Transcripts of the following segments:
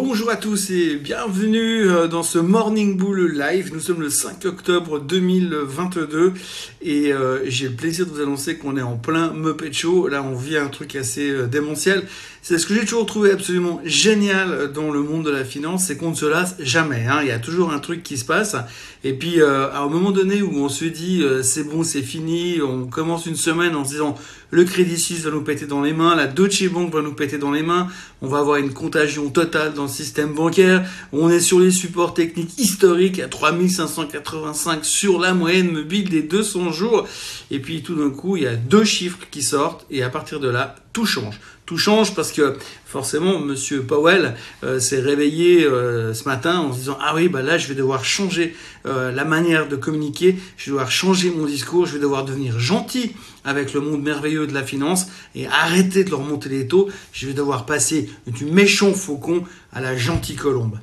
Bonjour à tous et bienvenue euh, dans ce Morning Bull Live. Nous sommes le 5 octobre 2022 et euh, j'ai le plaisir de vous annoncer qu'on est en plein Muppet Show. Là, on vit un truc assez euh, démentiel. C'est ce que j'ai toujours trouvé absolument génial dans le monde de la finance, c'est qu'on ne se lasse jamais. Hein. Il y a toujours un truc qui se passe. Et puis, à un moment donné où on se dit c'est bon, c'est fini, on commence une semaine en se disant le Crédit Suisse va nous péter dans les mains, la Deutsche Bank va nous péter dans les mains, on va avoir une contagion totale dans le système bancaire, on est sur les supports techniques historiques à 3585 sur la moyenne mobile des 200 jours, et puis tout d'un coup, il y a deux chiffres qui sortent, et à partir de là, tout change. Tout change parce que forcément, Monsieur Powell euh, s'est réveillé euh, ce matin en se disant ah oui bah là je vais devoir changer euh, la manière de communiquer, je vais devoir changer mon discours, je vais devoir devenir gentil avec le monde merveilleux de la finance et arrêter de leur monter les taux. Je vais devoir passer du méchant faucon à la gentille colombe.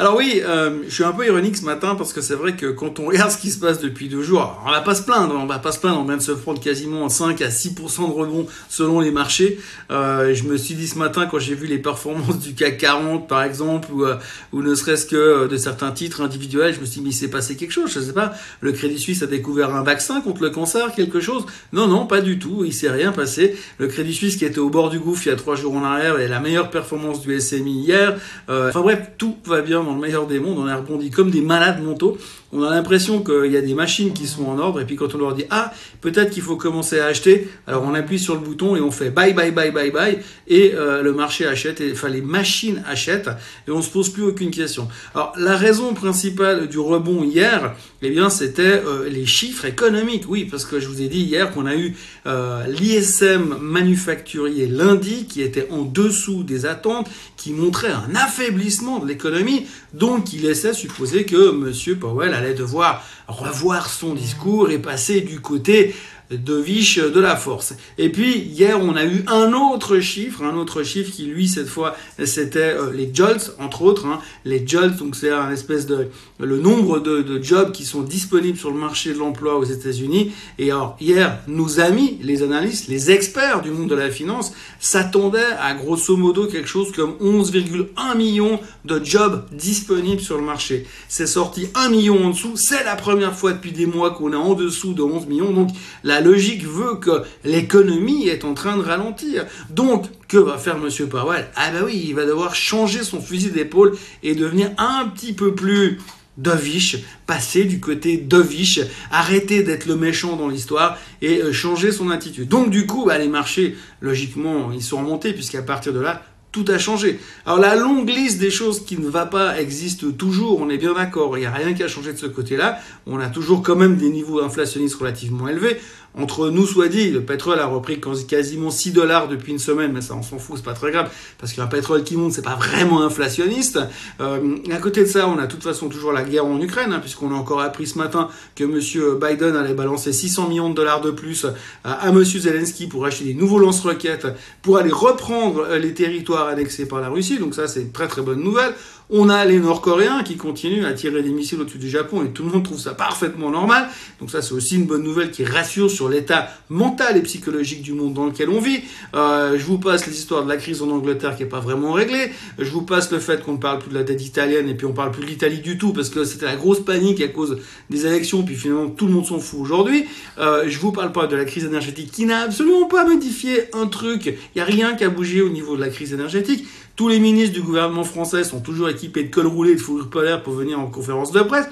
Alors oui, euh, je suis un peu ironique ce matin parce que c'est vrai que quand on regarde ce qui se passe depuis deux jours, on va pas se plaindre, on va pas se plaindre, on vient de se prendre quasiment 5 à 6% de rebond selon les marchés. Euh, je me suis dit ce matin quand j'ai vu les performances du CAC 40 par exemple ou, euh, ou ne serait-ce que de certains titres individuels, je me suis dit mais il s'est passé quelque chose, je sais pas, le Crédit Suisse a découvert un vaccin contre le cancer, quelque chose Non, non, pas du tout, il s'est rien passé. Le Crédit Suisse qui était au bord du gouffre il y a trois jours en arrière et la meilleure performance du SMI hier. enfin bref, tout va bien dans le meilleur des mondes, on a rebondi comme des malades mentaux. On a l'impression qu'il y a des machines qui sont en ordre, et puis quand on leur dit ah peut-être qu'il faut commencer à acheter, alors on appuie sur le bouton et on fait bye bye bye bye bye, et euh, le marché achète, et, enfin les machines achètent, et on se pose plus aucune question. Alors la raison principale du rebond hier, eh bien c'était euh, les chiffres économiques, oui, parce que je vous ai dit hier qu'on a eu euh, l'ISM manufacturier lundi qui était en dessous des attentes, qui montrait un affaiblissement de l'économie, donc il laissait supposer que M. Powell allait devoir revoir son discours et passer du côté de Viche de la force. Et puis hier on a eu un autre chiffre, un autre chiffre qui lui cette fois c'était euh, les jolts entre autres. Hein. Les jolts donc c'est un espèce de le nombre de, de, jobs qui sont disponibles sur le marché de l'emploi aux États-Unis. Et alors hier nos amis, les analystes, les experts du monde de la finance s'attendaient à grosso modo quelque chose comme 11,1 millions de jobs disponibles sur le marché. C'est sorti 1 million en dessous. C'est la première fois depuis des mois qu'on est en dessous de 11 millions. Donc la logique veut que l'économie est en train de ralentir. Donc, que va faire Monsieur Powell? Ah ben oui, il va devoir changer son fusil d'épaule et devenir un petit peu plus dovish, passer du côté dovish, arrêter d'être le méchant dans l'histoire et euh, changer son attitude. Donc du coup, bah, les marchés, logiquement, ils sont remontés puisqu'à partir de là, tout a changé. Alors la longue liste des choses qui ne va pas existe toujours, on est bien d'accord, il n'y a rien qui a changé de ce côté-là, on a toujours quand même des niveaux inflationnistes relativement élevés. Entre nous soit dit, le pétrole a repris quasiment 6 dollars depuis une semaine, mais ça on s'en fout, c'est pas très grave, parce qu'un pétrole qui monte, c'est pas vraiment inflationniste. Euh, à côté de ça, on a de toute façon toujours la guerre en Ukraine, hein, puisqu'on a encore appris ce matin que Monsieur Biden allait balancer 600 millions de dollars de plus à, à Monsieur Zelensky pour acheter des nouveaux lance-roquettes, pour aller reprendre les territoires annexés par la Russie, donc ça c'est une très très bonne nouvelle. On a les Nord-Coréens qui continuent à tirer des missiles au-dessus du Japon et tout le monde trouve ça parfaitement normal. Donc ça c'est aussi une bonne nouvelle qui rassure sur l'état mental et psychologique du monde dans lequel on vit. Euh, je vous passe les histoires de la crise en Angleterre qui est pas vraiment réglée. Je vous passe le fait qu'on ne parle plus de la dette italienne et puis on parle plus de l'Italie du tout parce que c'était la grosse panique à cause des élections puis finalement tout le monde s'en fout aujourd'hui. Euh, je vous parle pas de la crise énergétique qui n'a absolument pas modifié un truc. Il n'y a rien qui a bougé au niveau de la crise énergétique. Tous les ministres du gouvernement français sont toujours équipés de col roulé et de fourrure polaire pour venir en conférence de presse.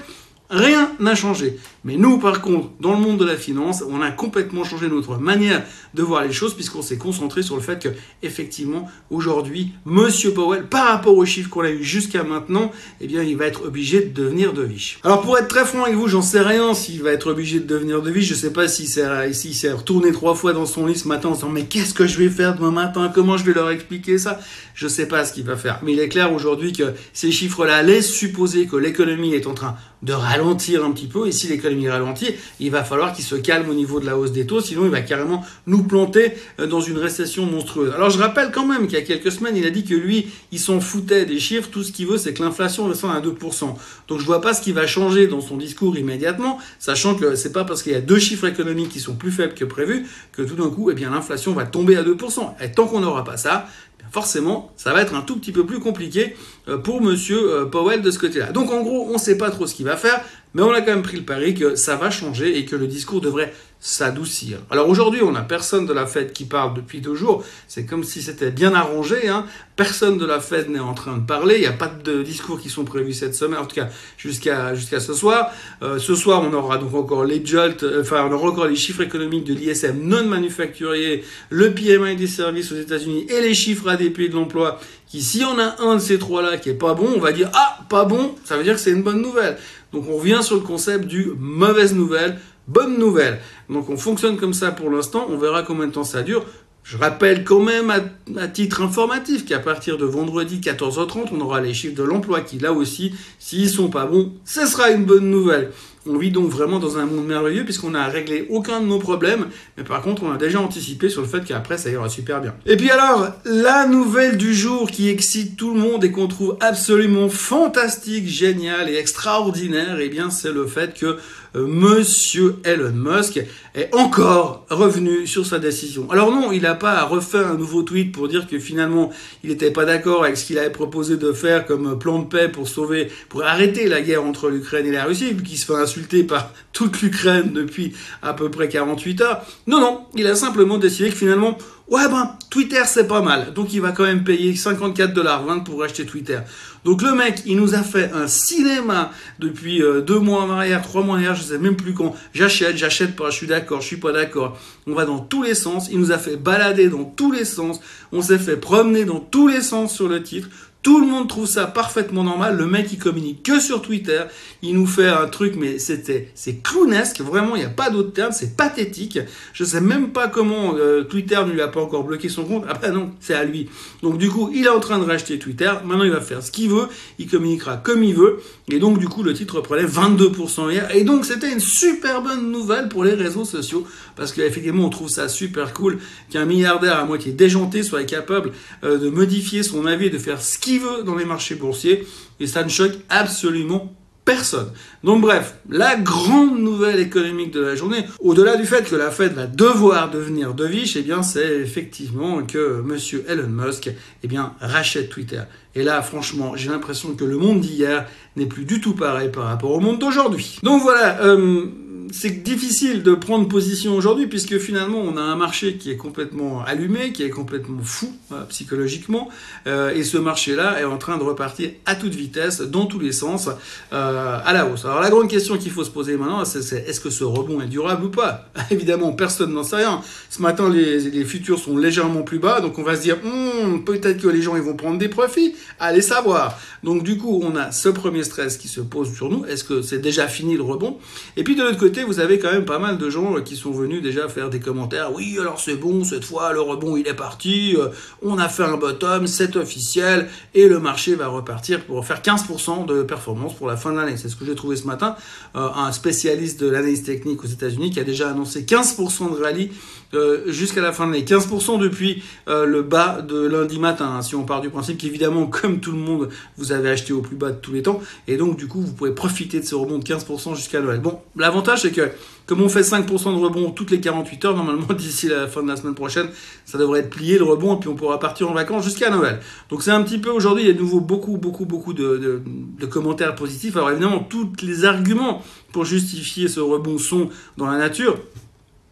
Rien n'a changé. Mais nous, par contre, dans le monde de la finance, on a complètement changé notre manière de voir les choses puisqu'on s'est concentré sur le fait que, effectivement, aujourd'hui, Monsieur Powell, par rapport aux chiffres qu'on a eu jusqu'à maintenant, eh bien, il va être obligé de devenir de Viche. Alors, pour être très franc avec vous, j'en sais rien s'il va être obligé de devenir de Viche. Je sais pas s'il s'est retourné trois fois dans son lit ce matin en se disant, mais qu'est-ce que je vais faire demain matin? Comment je vais leur expliquer ça? Je sais pas ce qu'il va faire. Mais il est clair aujourd'hui que ces chiffres-là laissent supposer que l'économie est en train de ralentir un petit peu et si l'économie économie ralentit, il va falloir qu'il se calme au niveau de la hausse des taux, sinon il va carrément nous planter euh, dans une récession monstrueuse. Alors je rappelle quand même qu'il y a quelques semaines, il a dit que lui, il s'en foutait des chiffres, tout ce qu'il veut, c'est que l'inflation descende à 2%. Donc je vois pas ce qui va changer dans son discours immédiatement, sachant que c'est pas parce qu'il y a deux chiffres économiques qui sont plus faibles que prévu que tout d'un coup, eh bien l'inflation va tomber à 2%. Et tant qu'on n'aura pas ça, forcément, ça va être un tout petit peu plus compliqué euh, pour Monsieur euh, Powell de ce côté-là. Donc en gros, on ne sait pas trop ce qu'il va faire, mais on a quand même pris le pari que ça va changer et que le discours devrait s'adoucir. Alors aujourd'hui, on n'a personne de la Fed qui parle depuis deux jours. C'est comme si c'était bien arrangé. Hein. Personne de la Fed n'est en train de parler. Il n'y a pas de discours qui sont prévus cette semaine, en tout cas jusqu'à jusqu'à ce soir. Euh, ce soir, on aura donc encore les JOLT, euh, enfin on aura encore les chiffres économiques de l'ISM non manufacturier, le PMI des services aux États-Unis et les chiffres ADP de l'emploi. Qui, s'il y en a un de ces trois-là qui est pas bon, on va dire ah pas bon, ça veut dire que c'est une bonne nouvelle. Donc on revient sur le concept du mauvaise nouvelle bonne nouvelle. Donc on fonctionne comme ça pour l'instant, on verra combien de temps ça dure. Je rappelle quand même à, titre informatif qu'à partir de vendredi 14h30, on aura les chiffres de l'emploi qui là aussi, s'ils sont pas bons, ce sera une bonne nouvelle. On vit donc vraiment dans un monde merveilleux puisqu'on n'a réglé aucun de nos problèmes, mais par contre on a déjà anticipé sur le fait qu'après ça ira super bien. Et puis alors, la nouvelle du jour qui excite tout le monde et qu'on trouve absolument fantastique, génial et extraordinaire, eh bien c'est le fait que Monsieur Elon Musk est encore revenu sur sa décision. Alors non, il n'a pas refait un nouveau tweet pour dire que finalement il n'était pas d'accord avec ce qu'il avait proposé de faire comme plan de paix pour sauver, pour arrêter la guerre entre l'Ukraine et la Russie, qui se fait insulter par toute l'Ukraine depuis à peu près 48 heures. Non, non, il a simplement décidé que finalement Ouais, ben, Twitter, c'est pas mal. Donc, il va quand même payer 54 dollars 20 pour acheter Twitter. Donc, le mec, il nous a fait un cinéma depuis euh, deux mois en arrière, trois mois en arrière, je sais même plus quand. J'achète, j'achète pas, je suis d'accord, je suis pas d'accord. On va dans tous les sens. Il nous a fait balader dans tous les sens. On s'est fait promener dans tous les sens sur le titre. Tout le monde trouve ça parfaitement normal. Le mec, il communique que sur Twitter. Il nous fait un truc, mais c'était, c'est clownesque. Vraiment, il n'y a pas d'autre terme. C'est pathétique. Je sais même pas comment euh, Twitter ne lui a pas encore bloqué son compte. Ah ben non, c'est à lui. Donc du coup, il est en train de racheter Twitter. Maintenant, il va faire ce qu'il veut. Il communiquera comme il veut. Et donc, du coup, le titre prenait 22% hier. Et donc, c'était une super bonne nouvelle pour les réseaux sociaux. Parce qu'effectivement, on trouve ça super cool qu'un milliardaire à moitié déjanté soit capable euh, de modifier son avis et de faire ce qu'il veut dans les marchés boursiers et ça ne choque absolument personne. Donc bref, la grande nouvelle économique de la journée, au-delà du fait que la Fed va devoir devenir deviche, eh bien c'est effectivement que monsieur Elon Musk eh bien rachète Twitter. Et là franchement, j'ai l'impression que le monde d'hier n'est plus du tout pareil par rapport au monde d'aujourd'hui. Donc voilà, euh, c'est difficile de prendre position aujourd'hui puisque finalement on a un marché qui est complètement allumé, qui est complètement fou euh, psychologiquement, euh, et ce marché-là est en train de repartir à toute vitesse, dans tous les sens, euh, à la hausse. Alors la grande question qu'il faut se poser maintenant, c'est est-ce que ce rebond est durable ou pas? Évidemment, personne n'en sait rien. Ce matin, les, futurs sont légèrement plus bas, donc on va se dire hmm, peut-être que les gens ils vont prendre des profits. Allez savoir. Donc du coup, on a ce premier stress qui se pose sur nous. Est-ce que c'est déjà fini le rebond? Et puis de l'autre côté vous avez quand même pas mal de gens qui sont venus déjà faire des commentaires. Oui, alors c'est bon, cette fois, le rebond, il est parti. Euh, on a fait un bottom, c'est officiel. Et le marché va repartir pour faire 15% de performance pour la fin de l'année. C'est ce que j'ai trouvé ce matin. Euh, un spécialiste de l'analyse technique aux États-Unis qui a déjà annoncé 15% de rallye euh, jusqu'à la fin de l'année. 15% depuis le bas de lundi matin. Hein, si on part du principe qu'évidemment, comme tout le monde, vous avez acheté au plus bas de tous les temps. Et donc, du coup, vous pouvez profiter de ce rebond de 15% jusqu'à Noël. Bon, l'avantage, c'est que comme on fait 5% de rebond toutes les 48 heures, normalement d'ici la fin de la semaine prochaine, ça devrait être plié le rebond et puis on pourra partir en vacances jusqu'à Noël. Donc c'est un petit peu aujourd'hui, il y a de nouveau beaucoup, beaucoup, beaucoup de, commentaires positifs. Alors évidemment, tous les arguments pour justifier ce rebond sont dans la nature.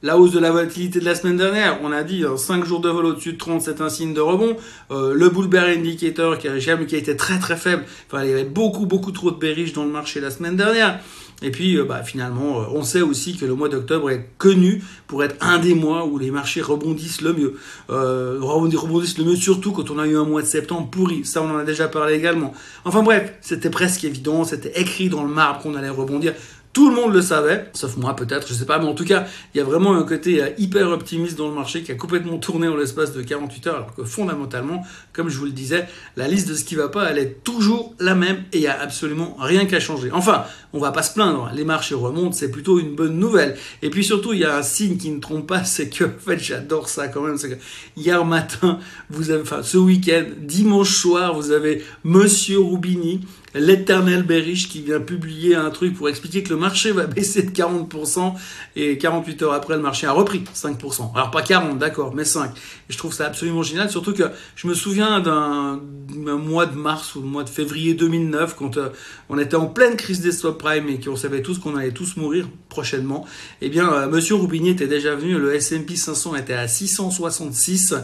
La hausse de la volatilité de la semaine dernière, on a dit 5 hein, jours de vol au-dessus de 30, c'est un signe de rebond. Euh, le bull bear indicator qui a, été très très faible, enfin il y avait beaucoup beaucoup trop de bearish dans le marché la semaine dernière. Et puis, euh, bah, finalement, euh, on sait aussi que le mois d'octobre est connu pour être un des mois où les marchés rebondissent le mieux. Rebondissent le mieux, surtout quand on a eu un mois de septembre pourri. Ça, on en a déjà parlé également. Enfin bref, c'était presque évident, c'était écrit dans le marbre qu'on allait rebondir. Tout le monde le savait, sauf moi peut-être, je sais pas, mais en tout cas, il y a vraiment un côté euh, hyper optimiste dans le marché qui a complètement tourné en l'espace de 48 heures, alors que fondamentalement, comme je vous le disais, la liste de ce qui va pas, elle est toujours la même et il y a absolument rien qu'à changer. Enfin, on va pas se plaindre, les marchés remontent, c'est plutôt une bonne nouvelle. Et puis surtout, il y a un signe qui ne trompe pas, c'est que, en fait, j'adore ça quand même, c'est que hier matin, vous avez, enfin, ce week-end, dimanche soir, vous avez Monsieur Roubini l'éternel Berich qui vient publier un truc pour expliquer que le marché va baisser de 40% et 48 heures après le marché a repris 5%. Alors pas 40 d'accord mais 5. Et je trouve ça absolument génial surtout que je me souviens d'un mois de mars ou le mois de février 2009 quand euh, on était en pleine crise des stop prime et qu'on savait tous qu'on allait tous mourir prochainement. Eh bien euh, monsieur Roubini était déjà venu, le S&P 500 était à 666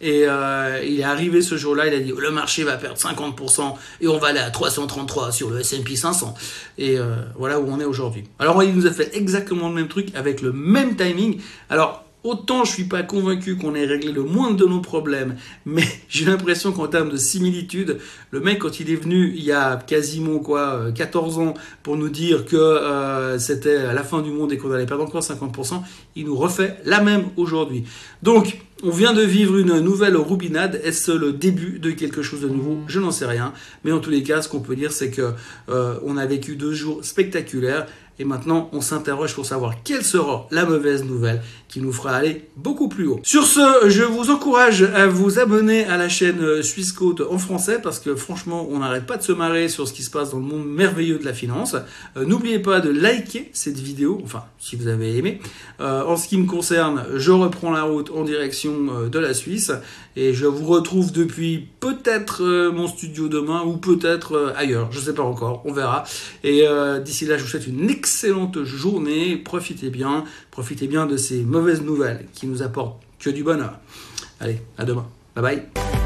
et euh, il est arrivé ce jour-là, il a dit le marché va perdre 50% et on va aller à 333 sur le S&P 500. Et euh, voilà où on est aujourd'hui. Alors il nous a fait exactement le même truc avec le même timing. Alors Autant je suis pas convaincu qu'on ait réglé le moindre de nos problèmes, mais j'ai l'impression qu'en termes de similitude, le mec quand il est venu il y a quasiment quoi 14 euh, ans pour nous dire que euh, c'était la fin du monde et qu'on allait perdre encore 50%, il nous refait la même aujourd'hui. Donc on vient de vivre une nouvelle roubinade. Est-ce le début de quelque chose de nouveau? Je n'en sais rien. Mais en tous les cas, ce qu'on peut dire, c'est que euh, a vécu deux jours spectaculaires. Et maintenant, on s'interroge pour savoir quelle sera la mauvaise nouvelle qui nous fera aller beaucoup plus haut. Sur ce, je vous encourage à vous abonner à la chaîne euh, Suisse Côte en français parce que franchement, on n'arrête pas de se marrer sur ce qui se passe dans le monde merveilleux de la finance. Euh, n'oubliez pas de liker cette vidéo, enfin, si vous avez aimé. Euh, en ce qui me concerne, je reprends la route en direction de la Suisse et je vous retrouve depuis peut-être mon studio demain ou peut-être ailleurs. Je sais pas encore, on verra. Et d'ici là, je vous souhaite une excellente journée. Profitez bien, profitez bien de ces mauvaises nouvelles qui nous apportent que du bonheur. Allez, à demain. Bye bye.